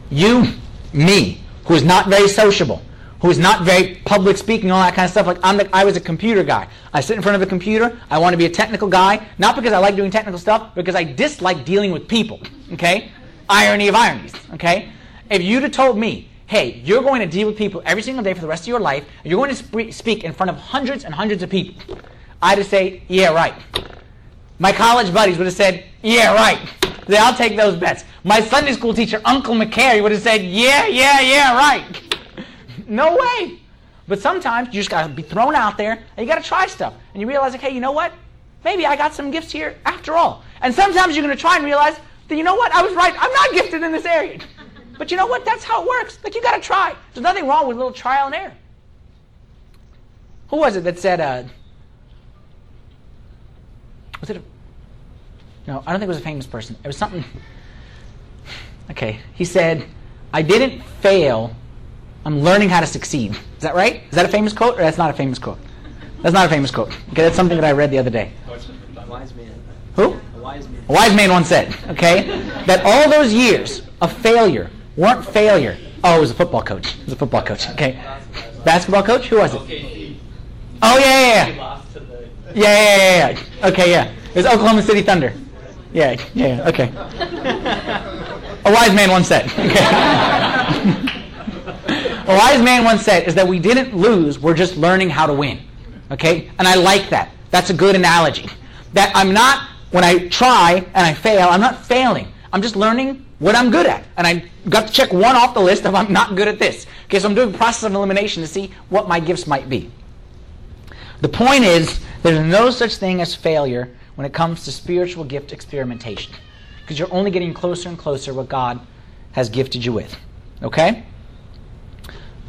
you, me, who is not very sociable, who is not very public speaking, all that kind of stuff. Like I'm the, I was a computer guy. I sit in front of a computer. I want to be a technical guy, not because I like doing technical stuff, because I dislike dealing with people. Okay, irony of ironies. Okay, if you'd have told me, hey, you're going to deal with people every single day for the rest of your life, you're going to speak in front of hundreds and hundreds of people, I'd have said, yeah, right. My college buddies would have said, yeah, right. They, I'll take those bets. My Sunday school teacher, Uncle McCary, would have said, yeah, yeah, yeah, right. No way. But sometimes you just got to be thrown out there and you got to try stuff. And you realize, like, hey, you know what? Maybe I got some gifts here after all. And sometimes you're going to try and realize that, you know what? I was right. I'm not gifted in this area. But you know what? That's how it works. Like you got to try. There's nothing wrong with a little trial and error. Who was it that said? Uh, was it? A, no, I don't think it was a famous person. It was something. Okay, he said, "I didn't fail. I'm learning how to succeed." Is that right? Is that a famous quote, or that's not a famous quote? That's not a famous quote. Okay, that's something that I read the other day. Wise man. Who? A wise man. A wise man once said, okay, that all those years of failure weren't failure. Oh, it was a football coach. It was a football coach. Okay, basketball coach. Who was it? Oh yeah, yeah, yeah. Yeah, yeah, yeah, yeah. Okay, yeah. It was Oklahoma City Thunder. Yeah, yeah, yeah. Okay. A wise man once said. Okay. A wise man once said is that we didn't lose, we're just learning how to win. Okay? And I like that. That's a good analogy. That I'm not, when I try and I fail, I'm not failing. I'm just learning what I'm good at. And I got to check one off the list if I'm not good at this. Okay, so I'm doing process of elimination to see what my gifts might be. The point is, there's no such thing as failure when it comes to spiritual gift experimentation. Because you're only getting closer and closer what God has gifted you with. Okay?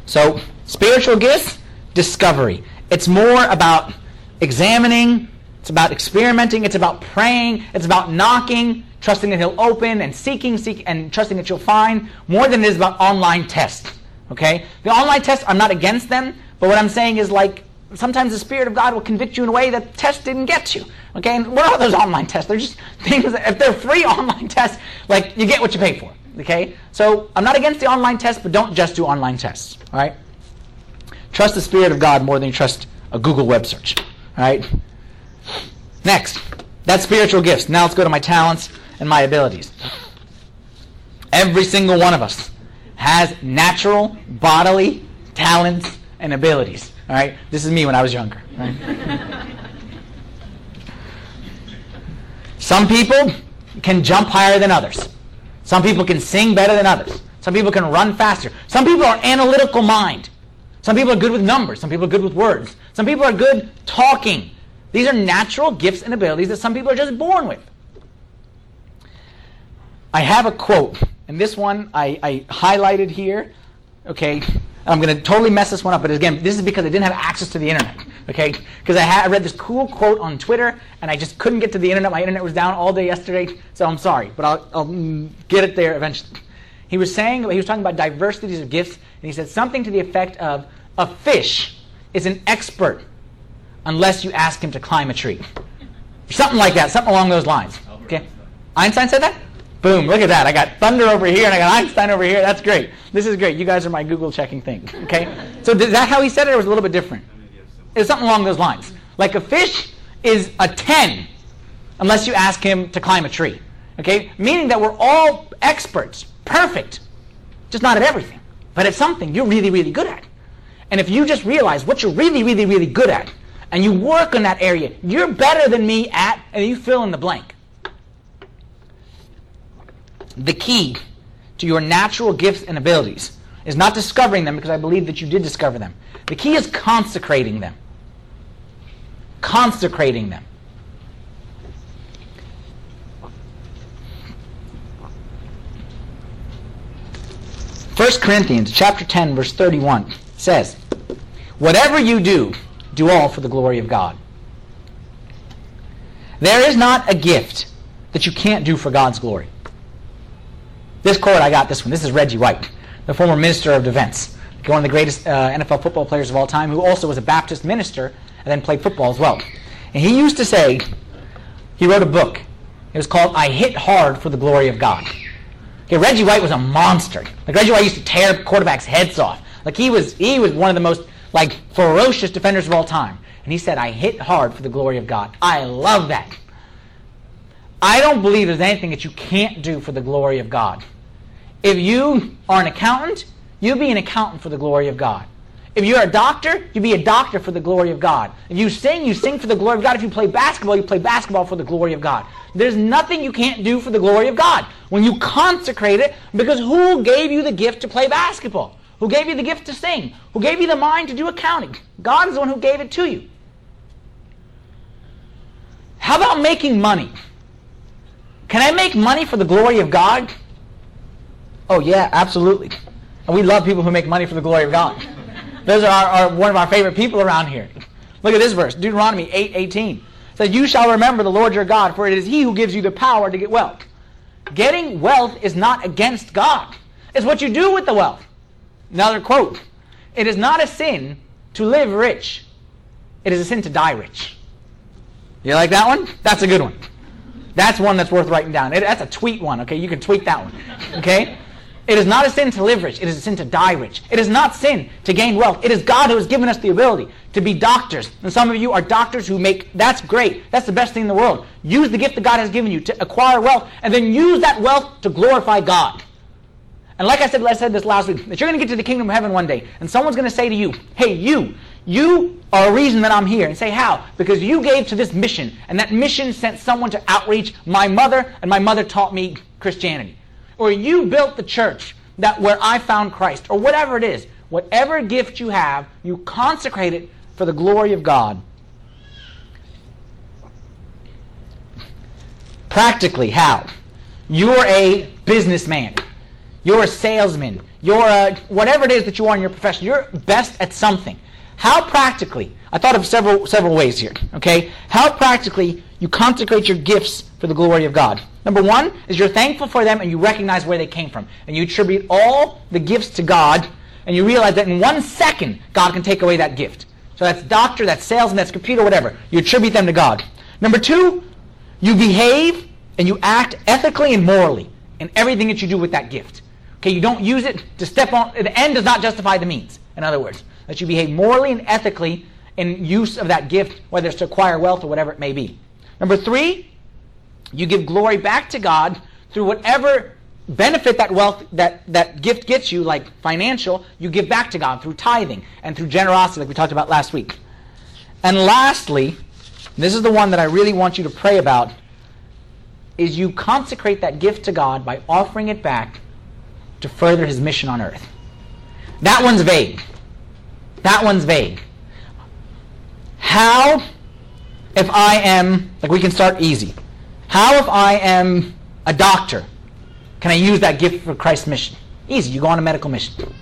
So, spiritual gifts, discovery. It's more about examining, it's about experimenting, it's about praying, it's about knocking, trusting that he'll open and seeking, seek and trusting that you'll find, more than it is about online tests. Okay? The online tests, I'm not against them, but what I'm saying is like sometimes the Spirit of God will convict you in a way that test didn't get you. Okay? And what are those online tests? They're just things that, if they're free online tests, like you get what you pay for. Okay? So I'm not against the online tests, but don't just do online tests. Right? Trust the Spirit of God more than you trust a Google web search. All right? Next, that's spiritual gifts. Now let's go to my talents and my abilities. Every single one of us has natural bodily talents and abilities. All right? This is me when I was younger. Right? Some people can jump higher than others. Some people can sing better than others. Some people can run faster. Some people are analytical mind. Some people are good with numbers. Some people are good with words. Some people are good talking. These are natural gifts and abilities that some people are just born with. I have a quote, and this one I, I highlighted here. Okay, I'm going to totally mess this one up, but again, this is because I didn't have access to the internet. Okay, because I, I read this cool quote on Twitter, and I just couldn't get to the internet. My internet was down all day yesterday, so I'm sorry, but I'll, I'll get it there eventually. He was saying he was talking about diversities of gifts, and he said something to the effect of a fish is an expert unless you ask him to climb a tree. Something like that, something along those lines. Okay? Einstein said that? Boom, look at that. I got thunder over here and I got Einstein over here. That's great. This is great. You guys are my Google checking thing. Okay? So is that how he said it or was it a little bit different? It's something along those lines. Like a fish is a 10 unless you ask him to climb a tree. Okay? Meaning that we're all experts, perfect, just not at everything, but at something you're really, really good at. And if you just realize what you're really, really, really good at, and you work in that area, you're better than me at, and you fill in the blank. The key to your natural gifts and abilities is not discovering them because I believe that you did discover them. The key is consecrating them. Consecrating them. First Corinthians chapter 10 verse 31 says, Whatever you do, do all for the glory of God. There is not a gift that you can't do for God's glory. This quote, I got this one. This is Reggie White, the former minister of defense, one of the greatest uh, NFL football players of all time, who also was a Baptist minister and then played football as well. And he used to say, he wrote a book. It was called I Hit Hard for the Glory of God. Okay, Reggie White was a monster. Like Reggie White used to tear quarterbacks' heads off. Like he was, he was one of the most like ferocious defenders of all time. And he said, I hit hard for the glory of God. I love that. I don't believe there's anything that you can't do for the glory of God. If you are an accountant, you'll be an accountant for the glory of God. If you're a doctor, you be a doctor for the glory of God. If you sing, you sing for the glory of God. If you play basketball, you play basketball for the glory of God. There's nothing you can't do for the glory of God when you consecrate it because who gave you the gift to play basketball? Who gave you the gift to sing? Who gave you the mind to do accounting? God is the one who gave it to you. How about making money? Can I make money for the glory of God? Oh, yeah, absolutely. And we love people who make money for the glory of God. Those are, our, one of our favorite people around here. Look at this verse, Deuteronomy 8 18. Says, You shall remember the Lord your God, for it is he who gives you the power to get wealth. Getting wealth is not against God. It's what you do with the wealth. Another quote. It is not a sin to live rich. It is a sin to die rich. You like that one? That's a good one. That's one that's worth writing down. It, that's a tweet one, okay? You can tweet that one, okay? It is not a sin to live rich. It is a sin to die rich. It is not sin to gain wealth. It is God who has given us the ability to be doctors. And some of you are doctors who make, that's great. That's the best thing in the world. Use the gift that God has given you to acquire wealth and then use that wealth to glorify God. And like I said, I said this last week, that you're going to get to the kingdom of heaven one day, and someone's going to say to you, hey, you, you are a reason that I'm here. And say, how? Because you gave to this mission, and that mission sent someone to outreach my mother, and my mother taught me Christianity. Or you built the church that where I found Christ, or whatever it is. Whatever gift you have, you consecrate it for the glory of God. Practically, how? You're a businessman. You're a salesman. You're a, whatever it is that you are in your profession. You're best at something. How practically, I thought of several, several ways here, okay? How practically you consecrate your gifts for the glory of God. Number one is you're thankful for them and you recognize where they came from. And you attribute all the gifts to God and you realize that in one second, God can take away that gift. So that's doctor, that's salesman, that's computer, whatever. You attribute them to God. Number two, you behave and you act ethically and morally in everything that you do with that gift. Okay, you don't use it to step on, the end does not justify the means. In other words, that you behave morally and ethically in use of that gift, whether it's to acquire wealth or whatever it may be. Number three, you give glory back to God through whatever benefit that wealth, that, that gift gets you, like financial, you give back to God through tithing and through generosity, like we talked about last week. And lastly, this is the one that I really want you to pray about, is you consecrate that gift to God by offering it back to further his mission on earth. That one's vague. That one's vague. How, if I am, like we can start easy. How, if I am a doctor, can I use that gift for Christ's mission? Easy. You go on a medical mission.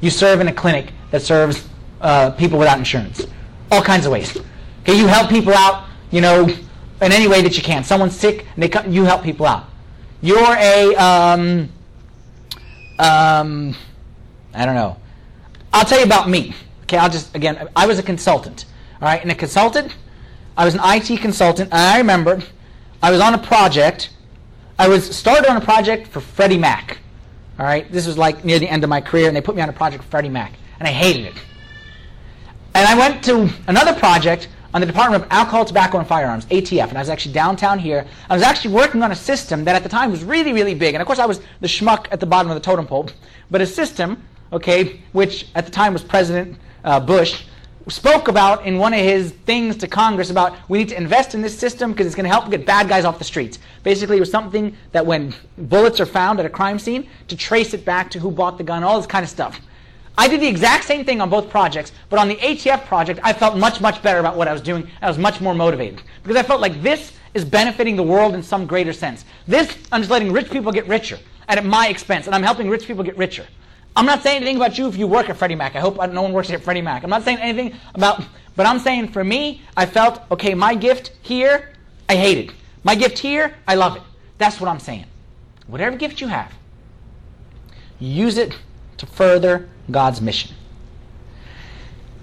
You serve in a clinic that serves uh, people without insurance. All kinds of ways. Okay, you help people out, you know, in any way that you can. Someone's sick, and they come, you help people out. You're a um, um, I don't know. I'll tell you about me. Okay, I'll just, again, I was a consultant. All right, and a consultant, I was an IT consultant, and I remember I was on a project. I was started on a project for Freddie Mac. All right, this was like near the end of my career, and they put me on a project for Freddie Mac, and I hated it. And I went to another project on the Department of Alcohol, Tobacco, and Firearms, ATF, and I was actually downtown here. I was actually working on a system that at the time was really, really big, and of course I was the schmuck at the bottom of the totem pole, but a system, okay, which at the time was President uh, Bush, spoke about in one of his things to Congress about we need to invest in this system because it's going to help get bad guys off the streets. Basically, it was something that when bullets are found at a crime scene, to trace it back to who bought the gun, all this kind of stuff. I did the exact same thing on both projects, but on the ATF project, I felt much, much better about what I was doing. I was much more motivated because I felt like this is benefiting the world in some greater sense. This, I'm just letting rich people get richer and at my expense, and I'm helping rich people get richer. I'm not saying anything about you if you work at Freddie Mac. I hope no one works at Freddie Mac. I'm not saying anything about, but I'm saying for me, I felt, okay, my gift here, I hate it. My gift here, I love it. That's what I'm saying. Whatever gift you have, use it to further God's mission.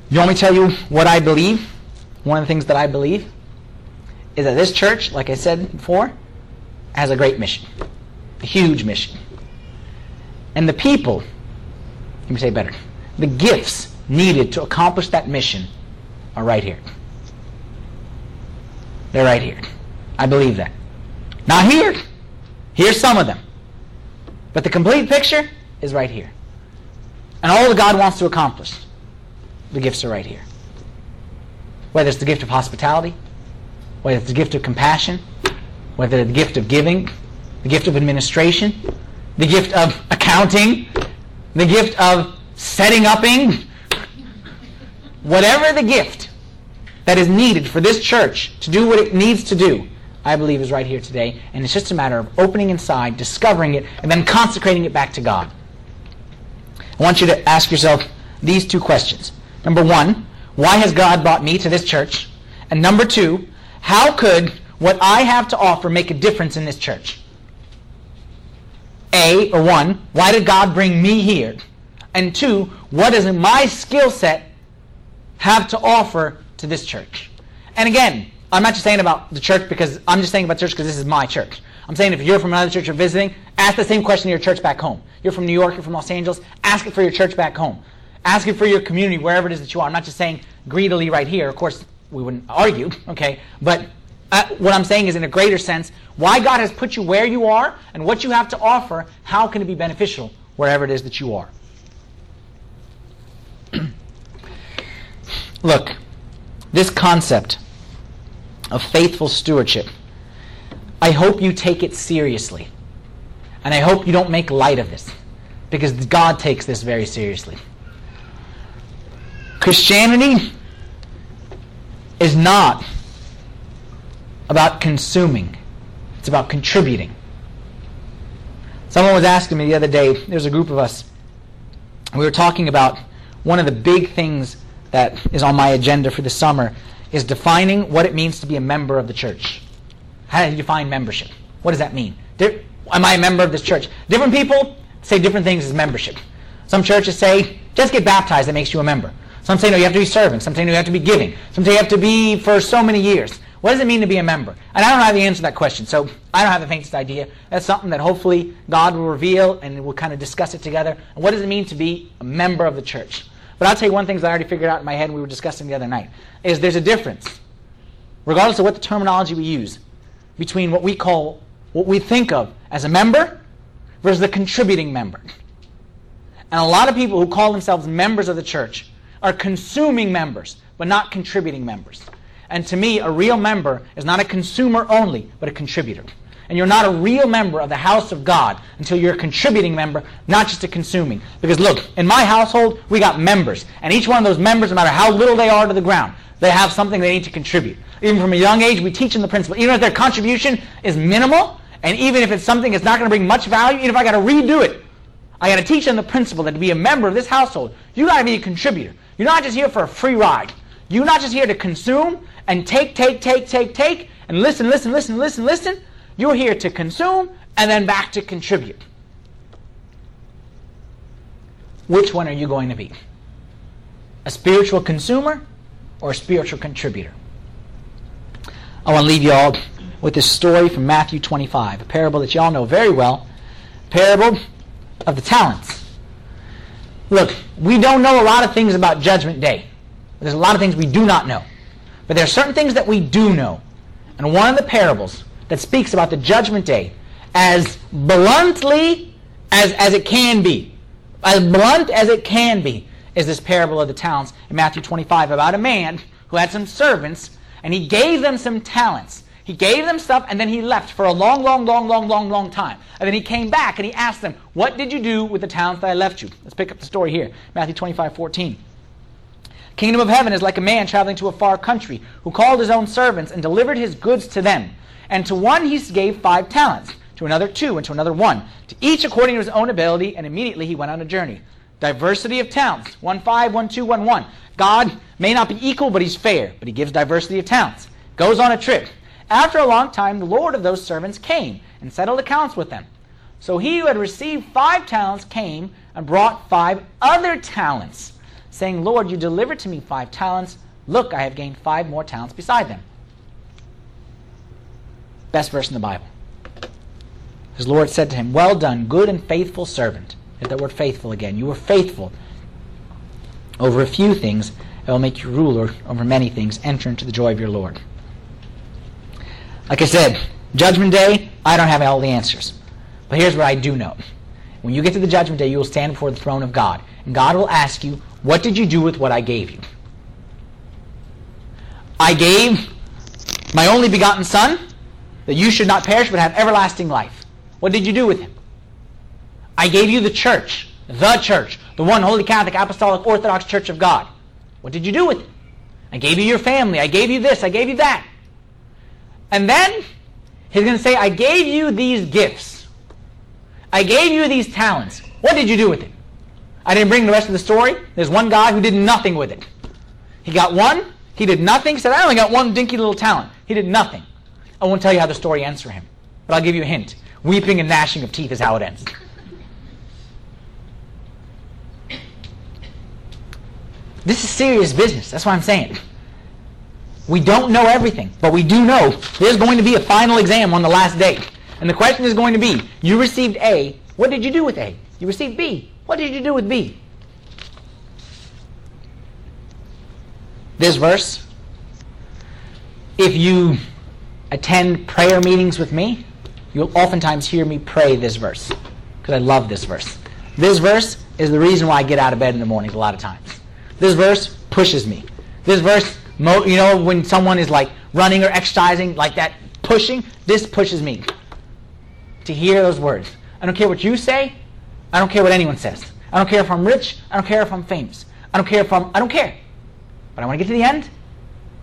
You want me to tell you what I believe? One of the things that I believe is that this church, like I said before, has a great mission, a huge mission. And the people, let me say better, the gifts needed to accomplish that mission are right here. They're right here. I believe that. Not here. Here's some of them. But the complete picture is right here. And all that God wants to accomplish, the gifts are right here. Whether it's the gift of hospitality, whether it's the gift of compassion, whether it's the gift of giving, the gift of administration, the gift of accounting, the gift of setting upping, whatever the gift that is needed for this church to do what it needs to do, I believe, is right here today. And it's just a matter of opening inside, discovering it, and then consecrating it back to God. I want you to ask yourself these two questions. Number one, why has God brought me to this church? And number two, how could what I have to offer make a difference in this church? A, or one, why did God bring me here? And two, what does my skill set have to offer to this church? And again, I'm not just saying about the church because I'm just saying about church because this is my church. I'm saying if you're from another church you're visiting, ask the same question to your church back home. You're from New York, you're from Los Angeles, ask it for your church back home. Ask it for your community, wherever it is that you are. I'm not just saying greedily right here. Of course, we wouldn't argue, okay? But uh, what I'm saying is, in a greater sense, why God has put you where you are and what you have to offer, how can it be beneficial wherever it is that you are? Look, this concept of faithful stewardship, I hope you take it seriously. And I hope you don't make light of this, because God takes this very seriously. Christianity is not about consuming, it's about contributing. Someone was asking me the other day, there's a group of us, we were talking about one of the big things that is on my agenda for the summer is defining what it means to be a member of the church. How do you define membership? What does that mean? Am I a member of this church? Different people say different things as membership. Some churches say, just get baptized, that makes you a member. Some say, no, you have to be serving. Some say, no, you have to be giving. Some say, you have to be for so many years. What does it mean to be a member? And I don't have the answer to that question, so I don't have the faintest idea. That's something that hopefully God will reveal and we'll kind of discuss it together. And what does it mean to be a member of the church? But I'll tell you one thing that I already figured out in my head and we were discussing the other night, is there's a difference, regardless of what the terminology we use, between what we call, what we think of as a member versus the contributing member. And a lot of people who call themselves members of the church are consuming members, but not contributing members. And to me, a real member is not a consumer only, but a contributor. And you're not a real member of the house of God until you're a contributing member, not just a consuming. Because look, in my household, we got members. And each one of those members, no matter how little they are to the ground, they have something they need to contribute. Even from a young age, we teach them the principle. Even if their contribution is minimal, and even if it's something that's not going to bring much value, even if I got to redo it, I got to teach them the principle that to be a member of this household, you got to be a contributor. You're not just here for a free ride. You're not just here to consume and take, take, take, take, take, and listen, listen, listen, listen, listen. You're here to consume and then back to contribute. Which one are you going to be? A spiritual consumer or a spiritual contributor? I want to leave you all with this story from Matthew 25, a parable that you all know very well. Parable of the talents. Look, we don't know a lot of things about Judgment Day. There's a lot of things we do not know. But there are certain things that we do know. And one of the parables that speaks about the Judgment Day as bluntly as, as it can be, as blunt as it can be, is this parable of the talents in Matthew 25 about a man who had some servants and he gave them some talents. He gave them stuff and then he left for a long, long, long, long, long, long time. And then he came back and he asked them, What did you do with the talents that I left you? Let's pick up the story here. Matthew 25, 14. Kingdom of heaven is like a man traveling to a far country who called his own servants and delivered his goods to them. And to one he gave five talents, to another two, and to another one, to each according to his own ability, and immediately he went on a journey. Diversity of talents. One five, one two, one one. God may not be equal, but he's fair, but he gives diversity of talents. Goes on a trip. After a long time, the Lord of those servants came and settled accounts with them. So he who had received five talents came and brought five other talents, saying, Lord, you delivered to me five talents. Look, I have gained five more talents beside them. Best verse in the Bible. His Lord said to him, Well done, good and faithful servant. Get that word faithful again. You were faithful over a few things. I will make you ruler over many things. Enter into the joy of your Lord. Like I said, Judgment Day, I don't have all the answers. But here's what I do know. When you get to the Judgment Day, you will stand before the throne of God. And God will ask you, What did you do with what I gave you? I gave my only begotten Son that you should not perish but have everlasting life. What did you do with him? I gave you the church, the church, the one Holy Catholic Apostolic Orthodox Church of God. What did you do with it? I gave you your family. I gave you this. I gave you that. And then He's going to say, I gave you these gifts. I gave you these talents. What did you do with it? I didn't bring the rest of the story. There's one guy who did nothing with it. He got one. He did nothing. He said, I only got one dinky little talent. He did nothing. I won't tell you how the story ends for him. But I'll give you a hint. Weeping and gnashing of teeth is how it ends. This is serious business. That's what I'm saying. We don't know everything, but we do know there's going to be a final exam on the last day. And the question is going to be, you received A, what did you do with A? You received B, what did you do with B? This verse, if you attend prayer meetings with me, you'll oftentimes hear me pray this verse because I love this verse. This verse is the reason why I get out of bed in the mornings a lot of times. This verse pushes me. This verse, you know, when someone is like running or exercising like that, pushing, this pushes me to hear those words. I don't care what you say. I don't care what anyone says. I don't care if I'm rich. I don't care if I'm famous. I don't care if I'm, I don't care. But I want to get to the end.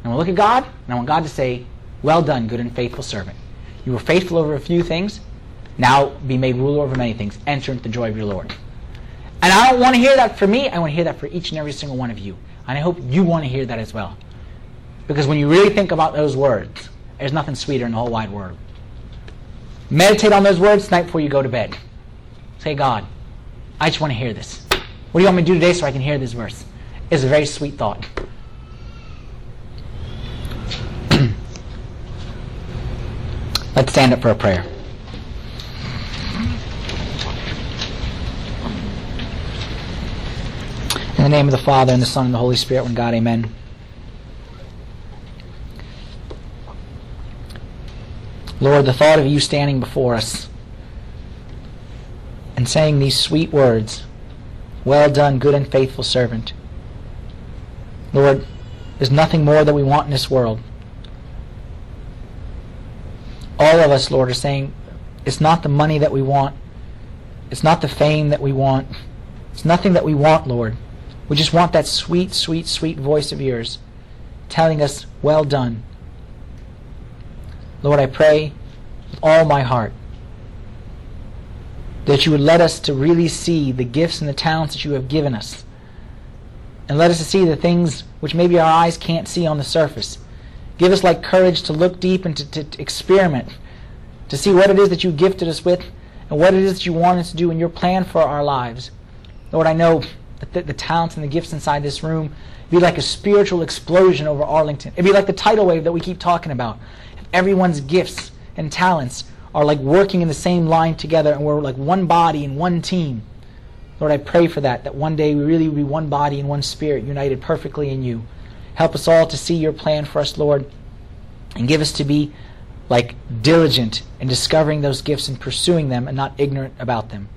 I want to look at God, and I want God to say, well done, good and faithful servant. You were faithful over a few things. Now be made ruler over many things. Enter into the joy of your Lord. And I don't want to hear that for me. I want to hear that for each and every single one of you. And I hope you want to hear that as well. Because when you really think about those words, there's nothing sweeter in the whole wide world. Meditate on those words tonight before you go to bed. Say, God, I just want to hear this. What do you want me to do today so I can hear this verse? It's a very sweet thought. Let's stand up for a prayer. In the name of the Father, and the Son, and the Holy Spirit, one God, amen. Lord, the thought of you standing before us saying these sweet words, Well done, good and faithful servant. Lord, there's nothing more that we want in this world all of us, Lord, are saying it's not the money that we want. It's not the fame that we want. It's nothing that we want, Lord. We just want that sweet, sweet, sweet voice of yours telling us, well done. Lord, I pray with all my heart that you would let us to really see the gifts and the talents that you have given us. And let us to see the things which maybe our eyes can't see on the surface. Give us like courage to look deep and to, to, experiment, to see what it is that you gifted us with and what it is that you want us to do in your plan for our lives. Lord, I know that the, the talents and the gifts inside this room be like a spiritual explosion over Arlington. It'd be like the tidal wave that we keep talking about. If everyone's gifts and talents are like working in the same line together and we're like one body and one team. Lord, I pray for that, that one day we really be one body and one spirit united perfectly in you. Help us all to see your plan for us, Lord, and give us to be like diligent in discovering those gifts and pursuing them and not ignorant about them.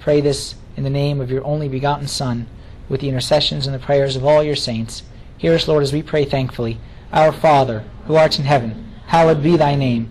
Pray this in the name of your only begotten Son, with the intercessions and the prayers of all your saints. Hear us, Lord, as we pray thankfully. Our Father, who art in heaven, hallowed be thy name.